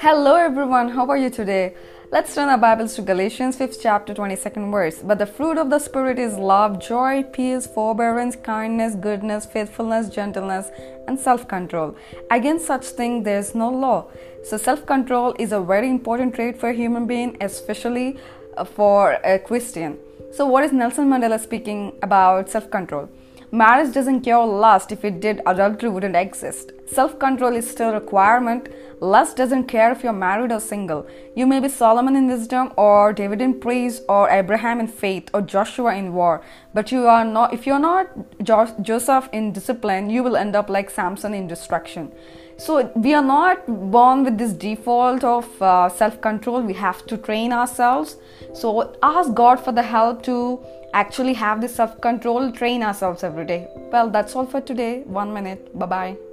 Hello everyone, how are you today? Let's turn our Bibles to Galatians 5th chapter 22nd verse. But the fruit of the Spirit is love, joy, peace, forbearance, kindness, goodness, faithfulness, gentleness, and self control. Against such thing there is no law. So self control is a very important trait for human being, especially uh, for a Christian. So what is Nelson Mandela speaking about self control? Marriage doesn't cure lust. If it did, adultery wouldn't exist. Self control is still a requirement. Lust doesn't care if you're married or single. You may be Solomon in wisdom, or David in praise, or Abraham in faith, or Joshua in war. But you are not. If you're not jo- Joseph in discipline, you will end up like Samson in destruction. So we are not born with this default of uh, self control. We have to train ourselves. So ask God for the help to actually have this self control, train ourselves every day. Well, that's all for today. One minute. Bye bye.